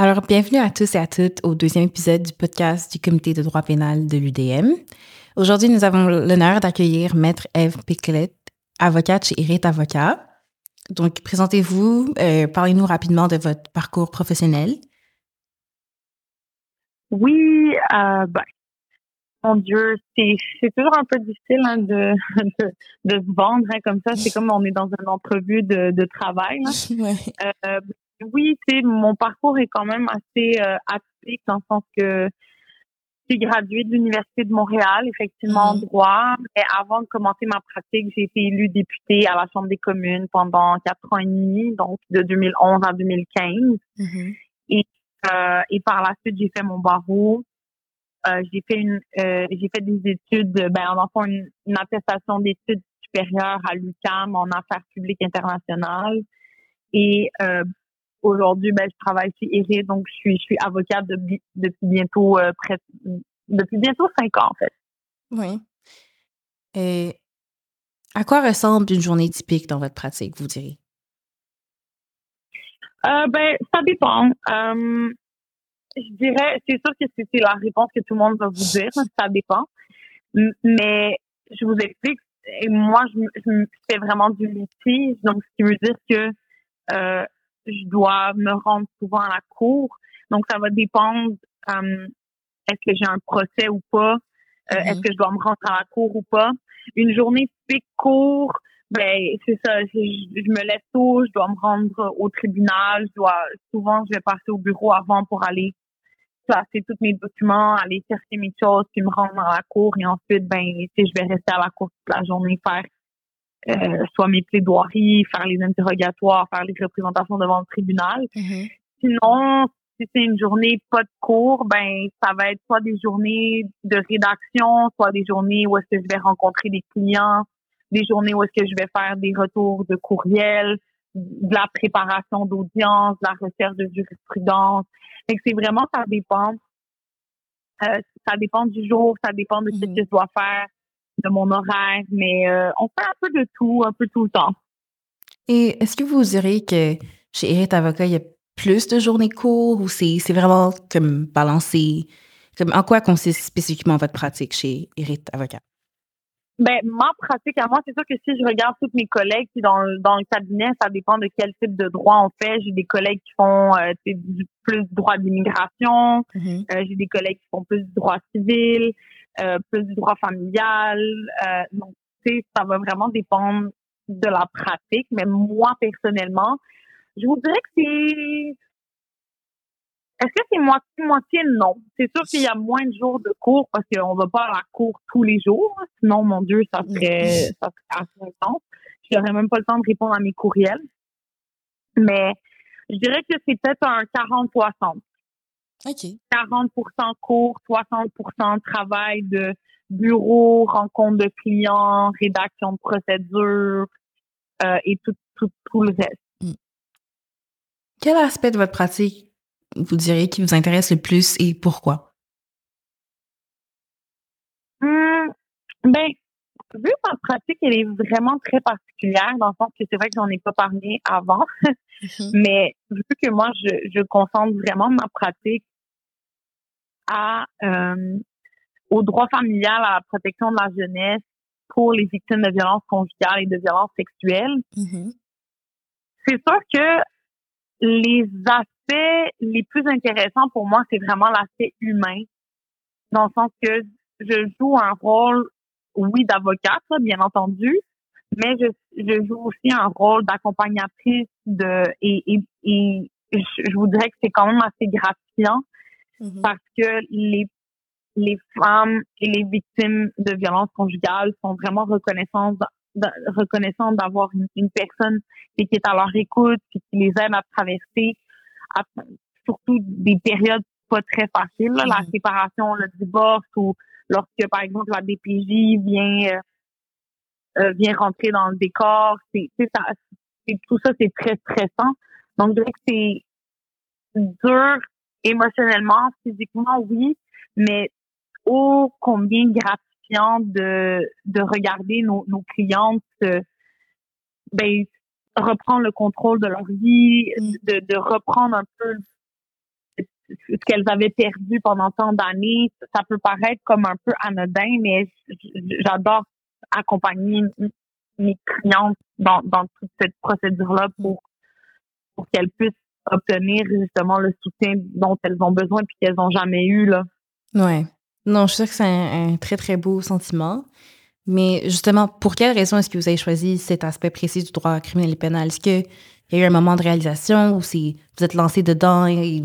Alors, bienvenue à tous et à toutes au deuxième épisode du podcast du Comité de droit pénal de l'UDM. Aujourd'hui, nous avons l'honneur d'accueillir Maître Eve Picklet, avocate chez Irit Avocat. Donc, présentez-vous, euh, parlez-nous rapidement de votre parcours professionnel. Oui, euh, ben, mon Dieu, c'est toujours un peu difficile hein, de, de, se vendre hein, comme ça. C'est comme on est dans une entrevue de, de travail. Euh, oui, c'est mon parcours est quand même assez euh, atypique dans le sens que j'ai gradué de l'Université de Montréal, effectivement en mm-hmm. droit. Mais avant de commencer ma pratique, j'ai été élue députée à la Chambre des communes pendant quatre ans et demi, donc de 2011 à 2015. Mm-hmm. Et, euh, et par la suite, j'ai fait mon barreau. Euh, j'ai fait une, euh, j'ai fait des études, ben en enfant une, une attestation d'études supérieures à l'UQAM en affaires publiques internationales. Et euh, Aujourd'hui, ben, je travaille chez Eri, donc je suis, je suis avocate depuis, depuis bientôt euh, depuis bientôt cinq ans en fait. Oui. Et à quoi ressemble une journée typique dans votre pratique, vous direz? Euh, ben, ça dépend. Euh, je dirais, c'est sûr que c'est la réponse que tout le monde va vous dire, ça dépend. Mais je vous explique, et moi, je, je fais vraiment du litige, donc ce qui veut dire que euh, je dois me rendre souvent à la cour. Donc, ça va dépendre euh, est-ce que j'ai un procès ou pas, euh, est-ce mm-hmm. que je dois me rendre à la cour ou pas. Une journée typique cour, ben c'est ça. Je, me lève tôt, je dois me rendre au tribunal. Je dois souvent je vais passer au bureau avant pour aller placer tous mes documents, aller chercher mes choses, puis me rendre à la cour et ensuite ben je vais rester à la cour toute la journée faire euh, soit mes plaidoiries, faire les interrogatoires, faire les représentations devant le tribunal. Mm-hmm. Sinon, si c'est une journée pas de cours, ben ça va être soit des journées de rédaction, soit des journées où est-ce que je vais rencontrer des clients, des journées où est-ce que je vais faire des retours de courriel, de la préparation d'audience, de la recherche de jurisprudence. c'est vraiment ça dépend. Euh, ça dépend du jour, ça dépend de ce mm-hmm. que je dois faire de mon horaire, mais euh, on fait un peu de tout, un peu tout le temps. Et est-ce que vous direz que chez Erit Avocat, il y a plus de journées courtes ou c'est, vraiment comme balancé? Comme, en quoi consiste spécifiquement votre pratique chez Erit Avocat? Ben, ma pratique à moi, c'est sûr que si je regarde toutes mes collègues qui dans, dans le cabinet, ça dépend de quel type de droit on fait. J'ai des collègues qui font euh, plus de droit d'immigration, mm-hmm. euh, j'ai des collègues qui font plus de droit civil, euh, plus du droit familial. Euh, donc, tu sais, ça va vraiment dépendre de la pratique. Mais moi, personnellement, je vous dirais que c'est... Est-ce que c'est moitié-moitié? Non? C'est sûr qu'il y a moins de jours de cours parce qu'on ne va pas à la cour tous les jours. Sinon, mon Dieu, ça serait, ça serait assez intense. Je n'aurais même pas le temps de répondre à mes courriels. Mais je dirais que c'est peut-être un 40-60. OK. 40% cours, 60% travail de bureau, rencontre de clients, rédaction de procédures euh, et tout, tout, tout, le reste. Hmm. Quel aspect de votre pratique vous diriez qui vous intéresse le plus et pourquoi? Hum, ben, vu que ma pratique, elle est vraiment très particulière, dans le sens que c'est vrai que j'en ai pas parlé avant, mm-hmm. mais vu que moi, je, je concentre vraiment ma pratique à euh, au droit familial, à la protection de la jeunesse pour les victimes de violences conjugales et de violences sexuelles. Mm-hmm. C'est sûr que les aspects les plus intéressants pour moi, c'est vraiment l'aspect humain, dans le sens que je joue un rôle, oui, d'avocate, bien entendu, mais je, je joue aussi un rôle d'accompagnatrice de et, et, et je, vous dirais que c'est quand même assez gratifiant Mm-hmm. parce que les les femmes et les victimes de violences conjugales sont vraiment reconnaissantes reconnaissantes d'avoir une, personne qui est à leur écoute qui les aide à traverser surtout des périodes pas très faciles la mm-hmm. séparation le divorce ou lorsque par exemple la DPJ vient euh, euh, vient rentrer dans le décor c'est ça tout ça c'est très stressant donc je dirais que c'est dur émotionnellement, physiquement, oui, mais ô combien gratifiant de, de regarder nos, nos clientes euh, ben, reprendre le contrôle de leur vie, mm. de, de reprendre un peu ce qu'elles avaient perdu pendant tant d'années. Ça peut paraître comme un peu anodin, mais j'adore accompagner mes clientes dans, dans toute cette procédure-là pour, pour qu'elles puissent obtenir justement le soutien dont elles ont besoin puis qu'elles n'ont jamais eu. Là. Ouais. Non, je suis sûre que c'est un, très, très beau sentiment. Mais justement, pour quelle raison est-ce que vous avez choisi cet aspect précis du droit criminel et pénal? Est-ce qu'il y a eu un moment de réalisation ou c'est vous êtes lancé dedans et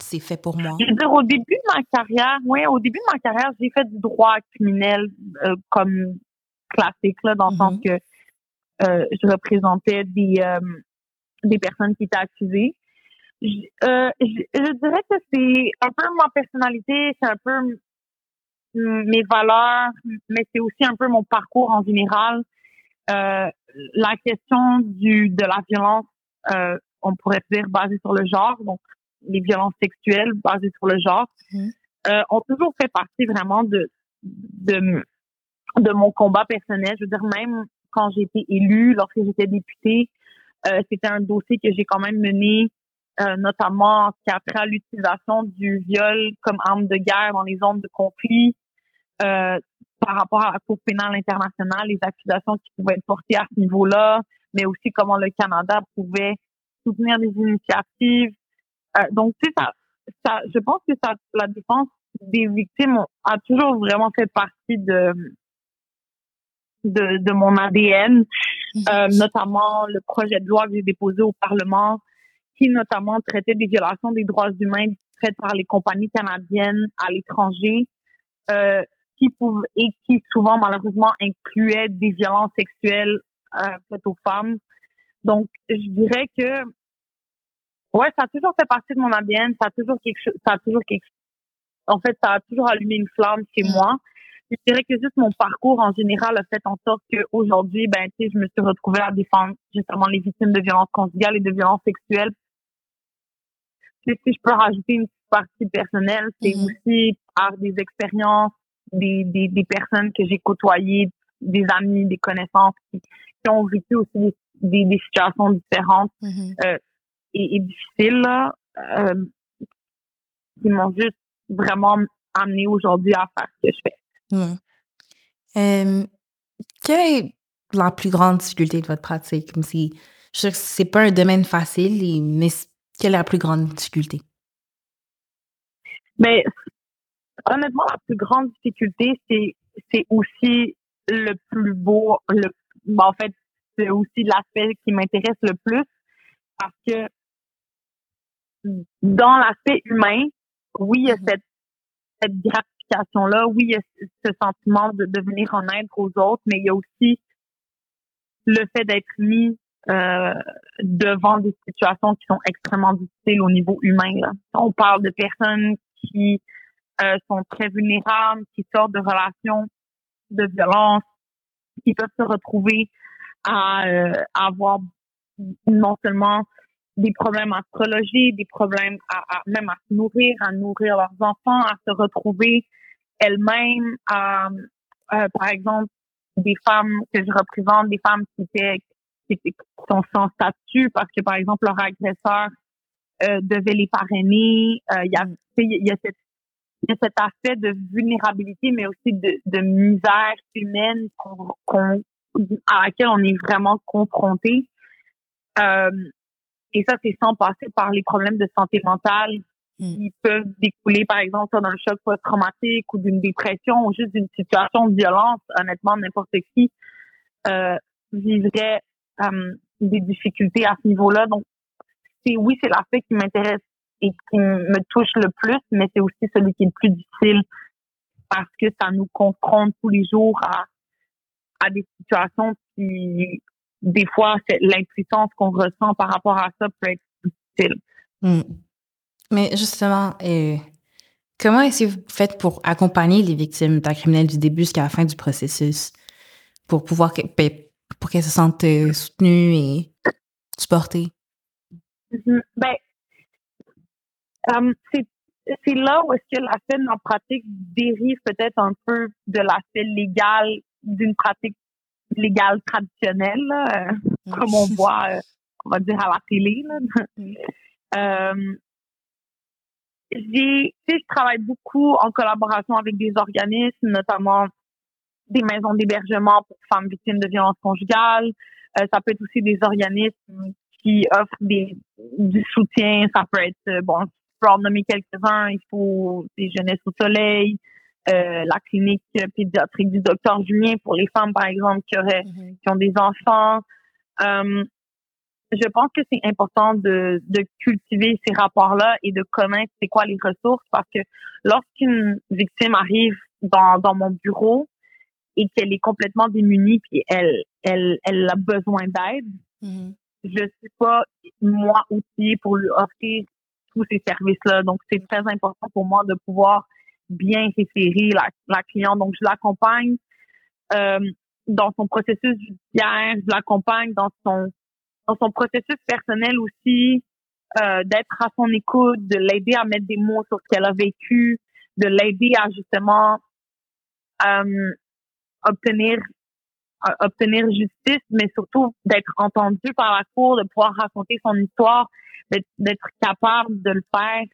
c'est fait pour moi? Je veux dire, au début de ma carrière, oui, au début de ma carrière, j'ai fait du droit criminel euh, comme classique, là, dans le sens mm-hmm. que euh, je représentais des, euh, des personnes qui étaient accusées. Euh, je, dirais que c'est un peu ma personnalité, c'est un peu mes valeurs, mais c'est aussi un peu mon parcours en général. Euh, la question du de la violence, euh, on pourrait dire basée sur le genre, donc les violences sexuelles basées sur le genre, mm-hmm. euh, ont toujours fait partie vraiment de, de de mon combat personnel. Je veux dire même quand j'ai été élue, lorsque j'étais députée, euh, c'était un dossier que j'ai quand même mené, euh, notamment après l'utilisation du viol comme arme de guerre dans les zones de conflit, euh, par rapport à la Cour pénale internationale, les accusations qui pouvaient être portées à ce niveau-là, mais aussi comment le Canada pouvait soutenir des initiatives. Euh, donc, tu sais, ça, ça, je pense que ça, la défense des victimes a toujours vraiment fait partie de, de, de mon ADN, mhm. euh, notamment le projet de loi que j'ai déposé au Parlement, qui notamment traitait des violations des droits humains faites par les compagnies canadiennes à l'étranger, euh, qui pouvaient, et qui souvent malheureusement incluaient des violences sexuelles euh, faites aux femmes. Donc, je dirais que ouais, ça a toujours fait partie de mon ADN, ça a toujours quelque chose, ça a toujours quelque en fait, ça a toujours allumé une flamme chez mhm. moi je dirais que juste mon parcours en général a fait en sorte qu'aujourd'hui, ben, tu sais, je me suis retrouvée à défendre justement les victimes de violences conjugales et de violences sexuelles. si je peux rajouter une partie personnelle, c'est mm-hmm. aussi par des expériences, des, des, des personnes que j'ai côtoyées, des amis, des connaissances qui, qui ont vécu aussi des, des, situations différentes mm-hmm. euh, et, et, difficiles, là, euh, qui m'ont juste vraiment amené aujourd'hui à faire ce que je fais. Euh, quelle est la plus grande difficulté de votre pratique? Comme si, je sais que c'est pas un domaine facile, mais quelle est la plus grande difficulté? Mais honnêtement, la plus grande difficulté, c'est, c'est aussi le plus beau, le, ben, en fait, c'est aussi l'aspect qui m'intéresse le plus parce que dans l'aspect humain, oui, il y a mm-hmm. cette, cette là oui, il y a ce sentiment de, devenir en aide aux autres, mais il y a aussi le fait d'être mis euh, devant des situations qui sont extrêmement difficiles au niveau humain. On parle de personnes qui euh, sont très vulnérables, qui sortent de relations de violence, qui peuvent se retrouver à, euh, avoir non seulement des problèmes à se des problèmes à, même à se nourrir, à nourrir leurs enfants, à se retrouver elle-même, euh, euh, par exemple, des femmes que je représente, des femmes qui étaient qui, sont sans statut parce que, par exemple, leur agresseur euh, devait les parrainer. Euh, il y a, il y a cette il y a cet aspect de vulnérabilité, mais aussi de, de misère humaine qu'on, à laquelle on est vraiment confronté. Euh, et ça, c'est sans passer par les problèmes de santé mentale Mm. qui peuvent découler, par exemple, d'un choc post-traumatique ou d'une dépression ou juste d'une situation de violence. Honnêtement, n'importe qui euh, vivrait euh, des difficultés à ce niveau-là. Donc, c'est oui, c'est l'aspect qui m'intéresse et qui me touche le plus, mais c'est aussi celui qui est le plus difficile parce que ça nous confronte tous les jours à, à des situations qui, des fois, l'impuissance qu'on ressent par rapport à ça peut être difficile. Mm. Mais justement, euh, comment est-ce que vous faites pour accompagner les victimes d'un criminel du début jusqu'à la fin du processus? Pour pouvoir ben, pour qu'elles se sentent euh, soutenues et supportées? Mm-hmm. Ben, euh, c'est là où est-ce que la scène en pratique dérive peut-être un peu de l'aspect légal d'une pratique légale traditionnelle, euh, mm. comme on voit, euh, on va dire à la télé. Là. Mm. Euh, j'ai, je travaille beaucoup en collaboration avec des organismes, notamment des maisons d'hébergement pour femmes victimes de violences conjugales. ça peut être aussi des organismes qui offrent des, du soutien. Ça peut être, bon, peux en nommer quelques-uns. Il faut des Jeunesse au Soleil, euh, la clinique pédiatrique du docteur Julien pour les femmes, par exemple, qui auraient, mm-hmm. qui ont des enfants. Euh, je pense que c'est important de, de cultiver ces rapports-là et de connaître c'est quoi les ressources parce que lorsqu'une victime arrive dans, dans mon bureau et qu'elle est complètement démunie puis elle, elle, elle a besoin d'aide, mm-hmm. je suis pas moi outillée pour lui offrir tous ces services-là. Donc, c'est très important pour moi de pouvoir bien référer la, la cliente. Donc, je l'accompagne euh, dans son processus judiciaire, je l'accompagne dans son dans son processus personnel aussi, euh, d'être à son écoute, de l'aider à mettre des mots sur ce qu'elle a vécu, de l'aider à justement euh, obtenir obtenir justice, mais surtout d'être entendu par la cour, de pouvoir raconter son histoire, d'être capable de le faire,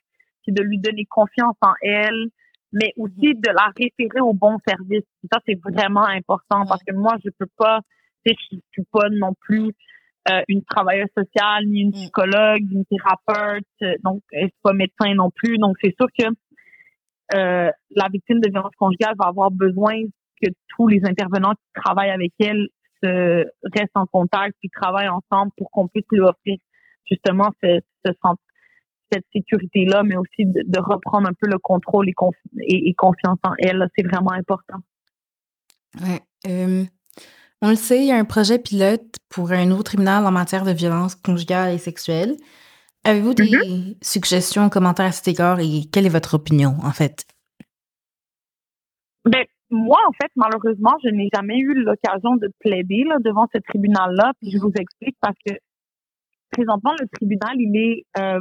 puis de lui donner confiance en elle, mais aussi de la référer au bon service. Ça, c'est vraiment important parce que moi, je peux pas, je suis pas non plus euh, une travailleuse sociale, ni une psychologue, ni une thérapeute, euh, donc je suis pas médecin non plus. Donc, c'est sûr que euh, la victime de violence conjugale va avoir besoin que tous les intervenants qui travaillent avec elle se restent en contact puis travaillent ensemble pour qu'on puisse lui offrir justement ce, cette sécurité-là, mais aussi de, reprendre un peu le contrôle et, confiance en elle. C'est vraiment important. Ouais. Euh, on le sait, il y a un projet pilote pour un nouveau tribunal en matière de violence conjugale et sexuelle. Avez-vous des mm-hmm. suggestions, commentaires à cet égard et quelle est votre opinion, en fait? Ben, moi, en fait, malheureusement, je n'ai jamais eu l'occasion de plaider devant ce tribunal-là. Puis je mm-hmm. vous explique parce que présentement, le tribunal, il est, euh,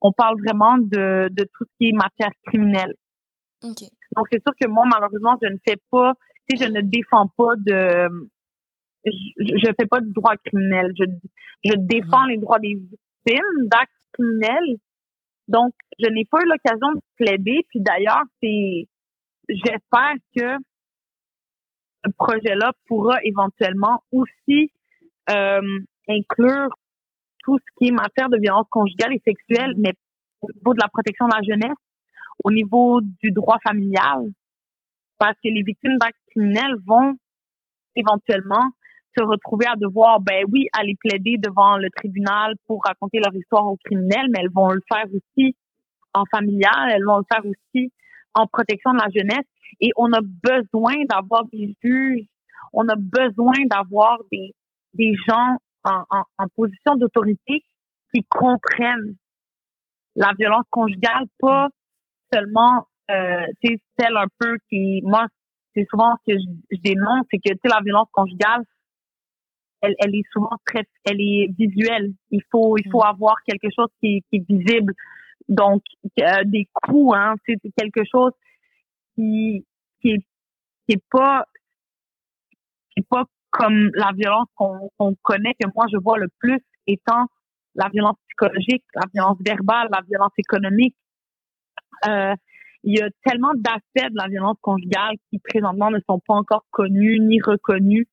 on parle vraiment de, de tout ce qui est matière criminelle. Donc, c'est sûr que moi, malheureusement, je ne fais pas, tu sais, je ne défends pas de, je, je fais pas du droit criminel. Je, je défends les droits des victimes d'actes criminels. Donc, je n'ai pas eu l'occasion de plaider. Puis d'ailleurs, c'est, j'espère que ce projet-là pourra éventuellement aussi euh, inclure tout ce qui est matière de violence conjugale et sexuelle, mais au niveau de la protection de la jeunesse, au niveau du droit familial, parce que les victimes d'actes criminels vont éventuellement se retrouver à devoir, ben oui, aller plaider devant le tribunal pour raconter leur histoire aux criminels, mais elles vont le faire aussi en familial, elles vont le faire aussi en protection de la jeunesse. Et on a besoin d'avoir des juges, on a besoin d'avoir des, des gens en, en, position d'autorité qui comprennent la violence conjugale, pas seulement euh, c'est celle un peu qui moi c'est souvent ce que je, dénonce c'est que tu sais la violence conjugale elle, elle est souvent très elle est visuelle il faut il faut mm. avoir quelque chose qui, qui est visible donc euh, des coups hein c'est quelque chose qui qui est qui est pas qui est pas comme la violence qu'on connaît, que moi je vois le plus étant la violence psychologique, la violence verbale, la violence économique. Euh, il y a tellement d'aspects de la violence conjugale qui présentement ne sont pas encore connus ni reconnus.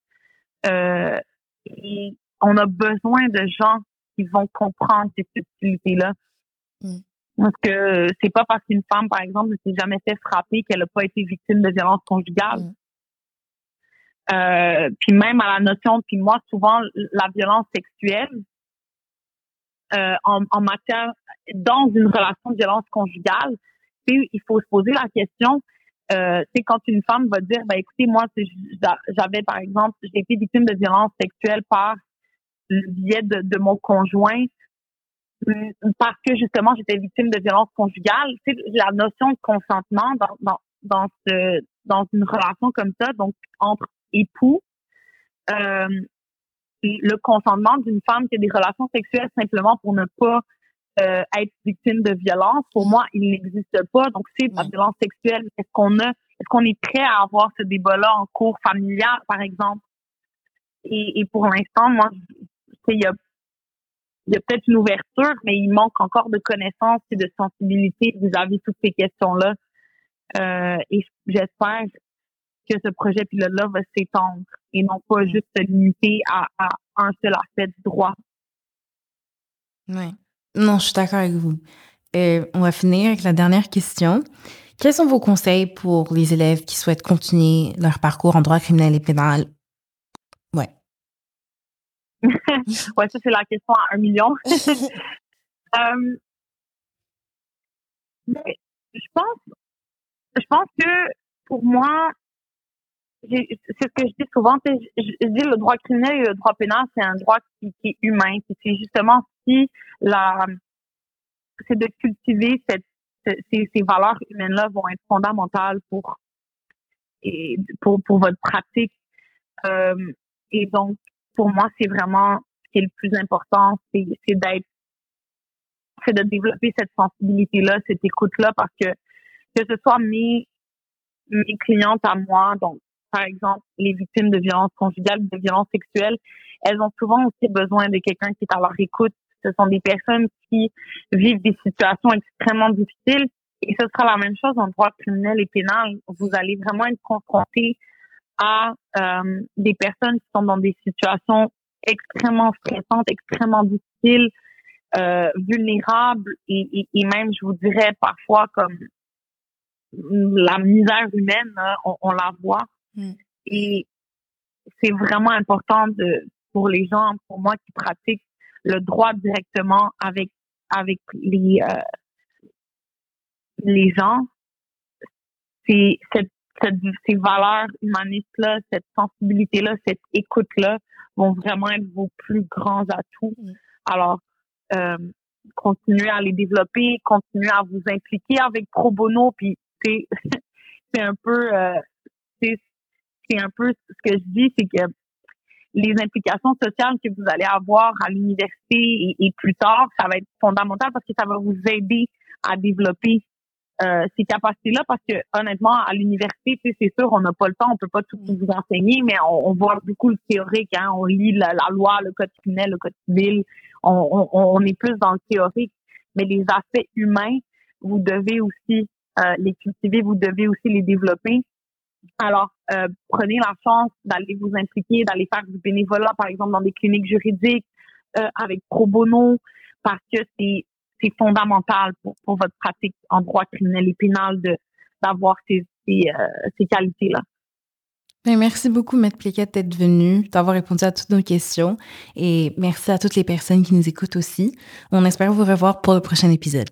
Euh, et on a besoin de gens qui vont comprendre ces subtilités-là. Mm. Parce que c'est pas parce qu'une femme, par exemple, ne s'est jamais fait frapper qu'elle n'a pas été victime de violence conjugale. Mm. Euh, puis même à la notion, puis moi souvent la violence sexuelle euh, en, en, matière dans une relation de violence conjugale, il faut se poser la question. Euh, c'est quand une femme va dire, ben écoutez, moi j'avais par exemple, j'ai été victime de violence sexuelle par le biais de, de mon conjoint parce que justement j'étais victime de violence conjugale. C'est la notion de consentement dans, dans, dans, ce, dans une relation comme ça, donc entre époux, euh, le consentement d'une femme qui a des relations sexuelles simplement pour ne pas euh, être victime de violence. Pour moi, il n'existe pas. Donc, c'est de la violence sexuelle. Est-ce qu'on a, est-ce qu'on est prêt à avoir ce débat-là en cours familial, par exemple? Et, et pour l'instant, moi, il y a, y a peut-être une ouverture, mais il manque encore de connaissances et de sensibilité vis-à-vis de toutes ces questions-là. Euh, et j'espère que ce projet pilote-là va s'étendre et non pas juste se limiter à, à un seul aspect du droit. Oui. Non, je suis d'accord avec vous. Et on va finir avec la dernière question. Quels sont vos conseils pour les élèves qui souhaitent continuer leur parcours en droit criminel et pénal? Ouais. ouais, ça, c'est la question à un million. Euh, je pense, je pense que pour moi, c'est ce que je dis souvent, je, je, dis le droit criminel et le droit pénal, c'est un droit qui, qui est humain. C'est justement si la, c'est de cultiver cette, ces, valeurs humaines-là vont être fondamentales pour, et pour, pour votre pratique. Euh, et donc, pour moi, c'est vraiment ce qui est le plus important, c'est d'être, c'est de développer cette sensibilité-là, cette écoute-là, parce que que ce soit mes, mes clientes à moi, donc par exemple les victimes de violences conjugales, de violences sexuelles, elles ont souvent aussi besoin de quelqu'un qui est à leur écoute. Ce sont des personnes qui vivent des situations extrêmement difficiles et ce sera la même chose en droit criminel et pénal. Vous allez vraiment être confronté à euh, des personnes qui sont dans des situations extrêmement stressantes, extrêmement difficiles, euh, vulnérables et, et, et, même, je vous dirais, parfois comme la misère humaine, hein, on, on la voit. Mm. Et c'est vraiment important de, pour les gens, pour moi qui pratiquent le droit directement avec avec les euh, les gens, c'est cette, cette, ces valeurs humanistes là, cette sensibilité là, cette écoute là vont vraiment être vos plus grands atouts. Mm. Alors euh, continuez à les développer, continuez à vous impliquer avec pro bono, puis c'est c'est un peu euh, c'est c'est un peu ce que je dis, c'est que les implications sociales que vous allez avoir à l'université et, plus tard, ça va être fondamental parce que ça va vous aider à développer euh, ces capacités-là parce que honnêtement, à l'université, c'est sûr, on n'a pas le temps, on peut pas tout vous enseigner, mais on, voit beaucoup le théorique, hein, on lit la, loi, le code criminel, le code civil, on, on, est plus dans le théorique, mais les aspects humains, vous devez aussi euh, les cultiver, vous devez aussi les développer. Alors, euh, prenez la chance d'aller vous impliquer, d'aller faire du bénévolat, par exemple, dans des cliniques juridiques, euh, avec pro bono, parce que c'est fondamental pour, pour votre pratique en droit criminel et pénal d'avoir ces, ces, euh, ces qualités-là. Ben, merci beaucoup, Maître Pliquette, d'être venu, d'avoir répondu à toutes nos questions. Et merci à toutes les personnes qui nous écoutent aussi. On espère vous revoir pour le prochain épisode.